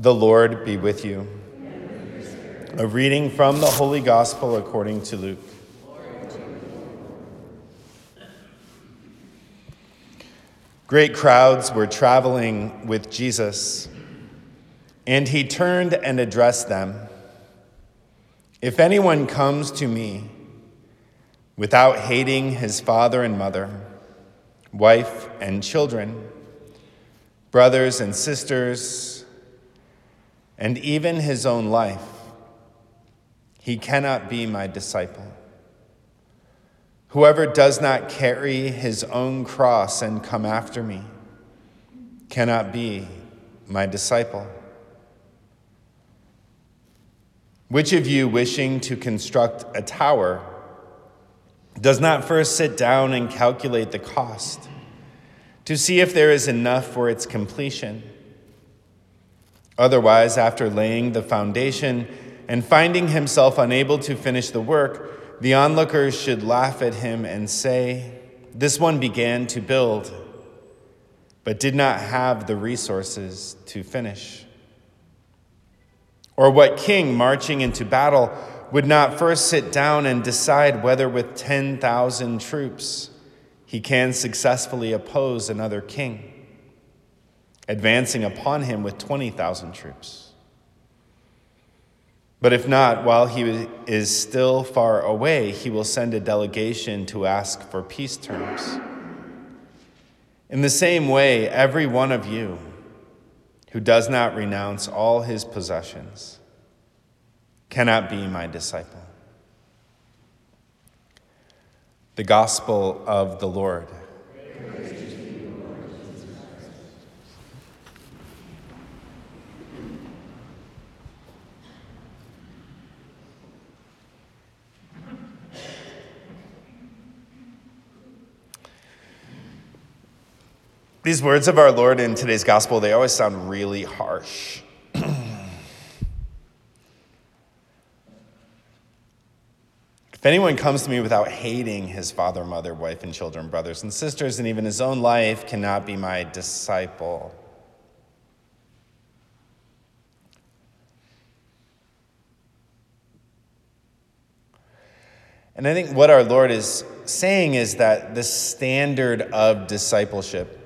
The Lord be with you. A reading from the Holy Gospel according to Luke. Great crowds were traveling with Jesus, and he turned and addressed them If anyone comes to me without hating his father and mother, wife and children, brothers and sisters, and even his own life, he cannot be my disciple. Whoever does not carry his own cross and come after me cannot be my disciple. Which of you, wishing to construct a tower, does not first sit down and calculate the cost to see if there is enough for its completion? Otherwise, after laying the foundation and finding himself unable to finish the work, the onlookers should laugh at him and say, This one began to build, but did not have the resources to finish. Or what king marching into battle would not first sit down and decide whether with 10,000 troops he can successfully oppose another king? Advancing upon him with 20,000 troops. But if not, while he is still far away, he will send a delegation to ask for peace terms. In the same way, every one of you who does not renounce all his possessions cannot be my disciple. The Gospel of the Lord. These words of our Lord in today's gospel, they always sound really harsh. if anyone comes to me without hating his father, mother, wife, and children, brothers and sisters, and even his own life, cannot be my disciple. And I think what our Lord is saying is that the standard of discipleship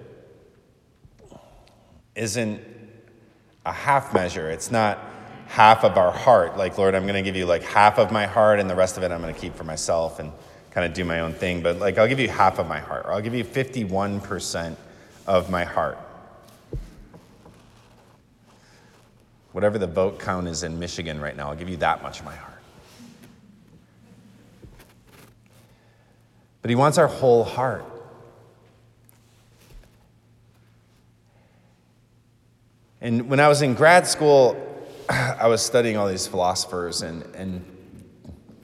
isn't a half measure. It's not half of our heart. Like, Lord, I'm going to give you like half of my heart, and the rest of it I'm going to keep for myself and kind of do my own thing. But like, I'll give you half of my heart, or I'll give you 51% of my heart. Whatever the vote count is in Michigan right now, I'll give you that much of my heart. But He wants our whole heart. And when I was in grad school, I was studying all these philosophers, and, and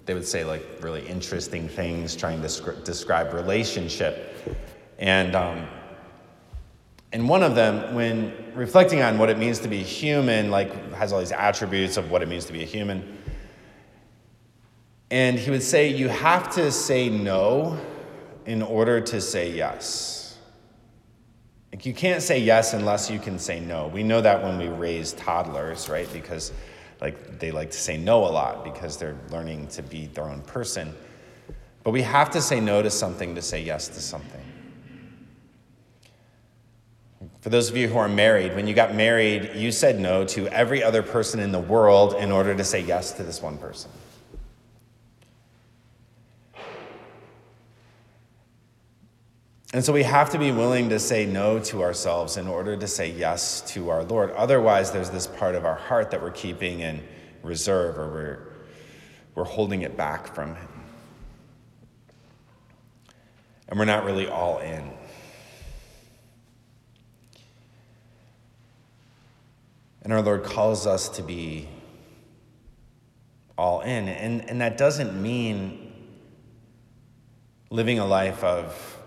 they would say like really interesting things trying to describe relationship. And, um, and one of them, when reflecting on what it means to be human, like has all these attributes of what it means to be a human. And he would say, You have to say no in order to say yes. Like you can't say yes unless you can say no. We know that when we raise toddlers, right? Because like they like to say no a lot because they're learning to be their own person. But we have to say no to something to say yes to something. For those of you who are married, when you got married, you said no to every other person in the world in order to say yes to this one person. And so we have to be willing to say no to ourselves in order to say yes to our Lord. Otherwise, there's this part of our heart that we're keeping in reserve or we're, we're holding it back from Him. And we're not really all in. And our Lord calls us to be all in. And, and that doesn't mean living a life of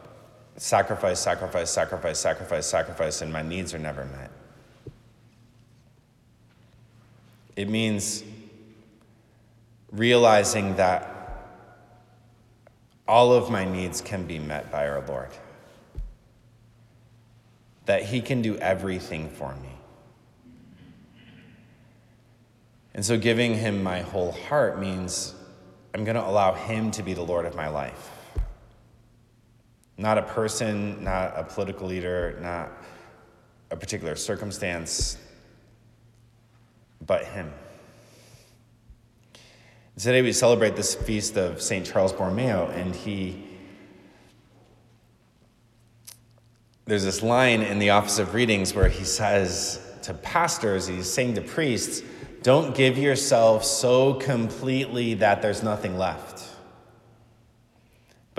sacrifice, sacrifice, sacrifice, sacrifice, sacrifice, and my needs are never met. It means realizing that all of my needs can be met by our Lord, that He can do everything for me. And so giving him my whole heart means I'm going to allow him to be the Lord of my life. Not a person, not a political leader, not a particular circumstance, but him. Today we celebrate this feast of St. Charles Borromeo, and he. There's this line in the Office of Readings where he says to pastors, he's saying to priests, don't give yourself so completely that there's nothing left.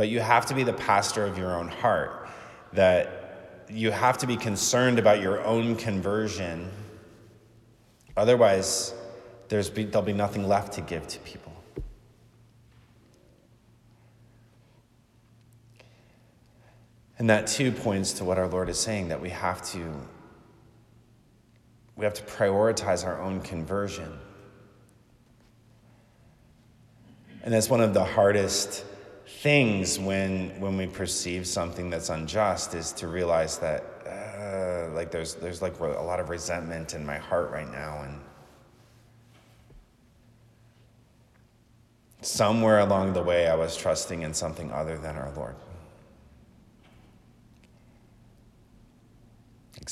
But you have to be the pastor of your own heart, that you have to be concerned about your own conversion. Otherwise, there's be, there'll be nothing left to give to people. And that too points to what our Lord is saying that we have to we have to prioritize our own conversion. And that's one of the hardest things when, when we perceive something that's unjust is to realize that uh, like there's, there's like a lot of resentment in my heart right now and somewhere along the way i was trusting in something other than our lord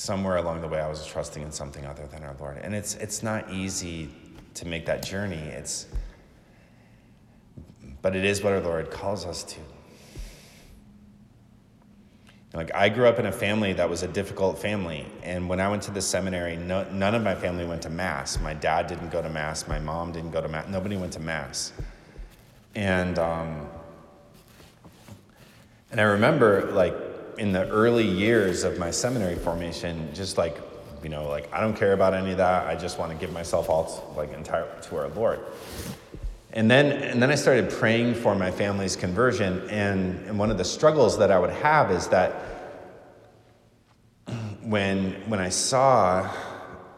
somewhere along the way, I was trusting in something other than our Lord. And it's, it's not easy to make that journey. It's, but it is what our Lord calls us to. Like, I grew up in a family that was a difficult family. And when I went to the seminary, no, none of my family went to Mass. My dad didn't go to Mass. My mom didn't go to Mass. Nobody went to Mass. And, um, and I remember, like, in the early years of my seminary formation, just like, you know, like I don't care about any of that. I just want to give myself all like entire to our Lord. And then, and then I started praying for my family's conversion. And, and one of the struggles that I would have is that when, when I saw,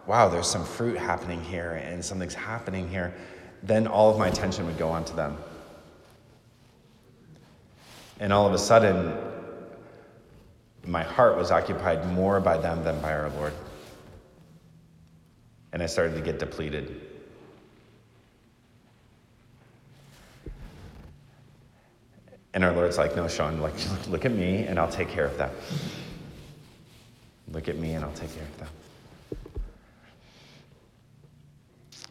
wow, there's some fruit happening here and something's happening here, then all of my attention would go onto them. And all of a sudden, my heart was occupied more by them than by our Lord. And I started to get depleted. And our Lord's like, no, Sean, like, look at me and I'll take care of them. Look at me and I'll take care of them.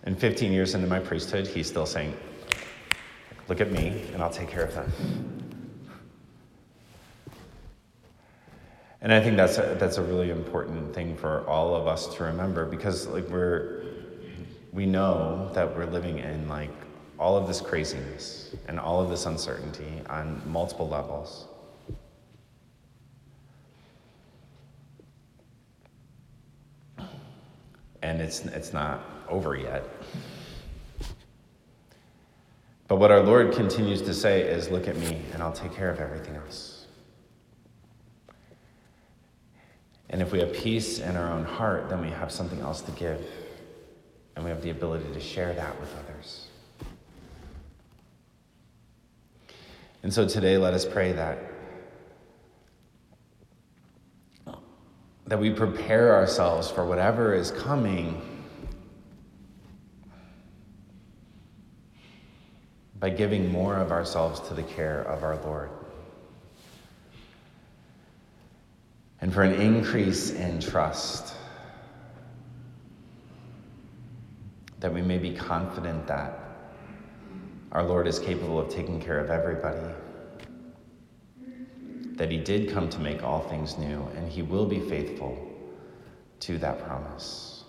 And 15 years into my priesthood, he's still saying, look at me and I'll take care of them. And I think that's a, that's a really important thing for all of us to remember because like we're we know that we're living in like all of this craziness and all of this uncertainty on multiple levels. And it's it's not over yet. But what our Lord continues to say is look at me and I'll take care of everything else. And if we have peace in our own heart, then we have something else to give. And we have the ability to share that with others. And so today, let us pray that. That we prepare ourselves for whatever is coming by giving more of ourselves to the care of our Lord. and for an increase in trust. That we may be confident that our Lord is capable of taking care of everybody. That He did come to make all things new, and He will be faithful to that promise.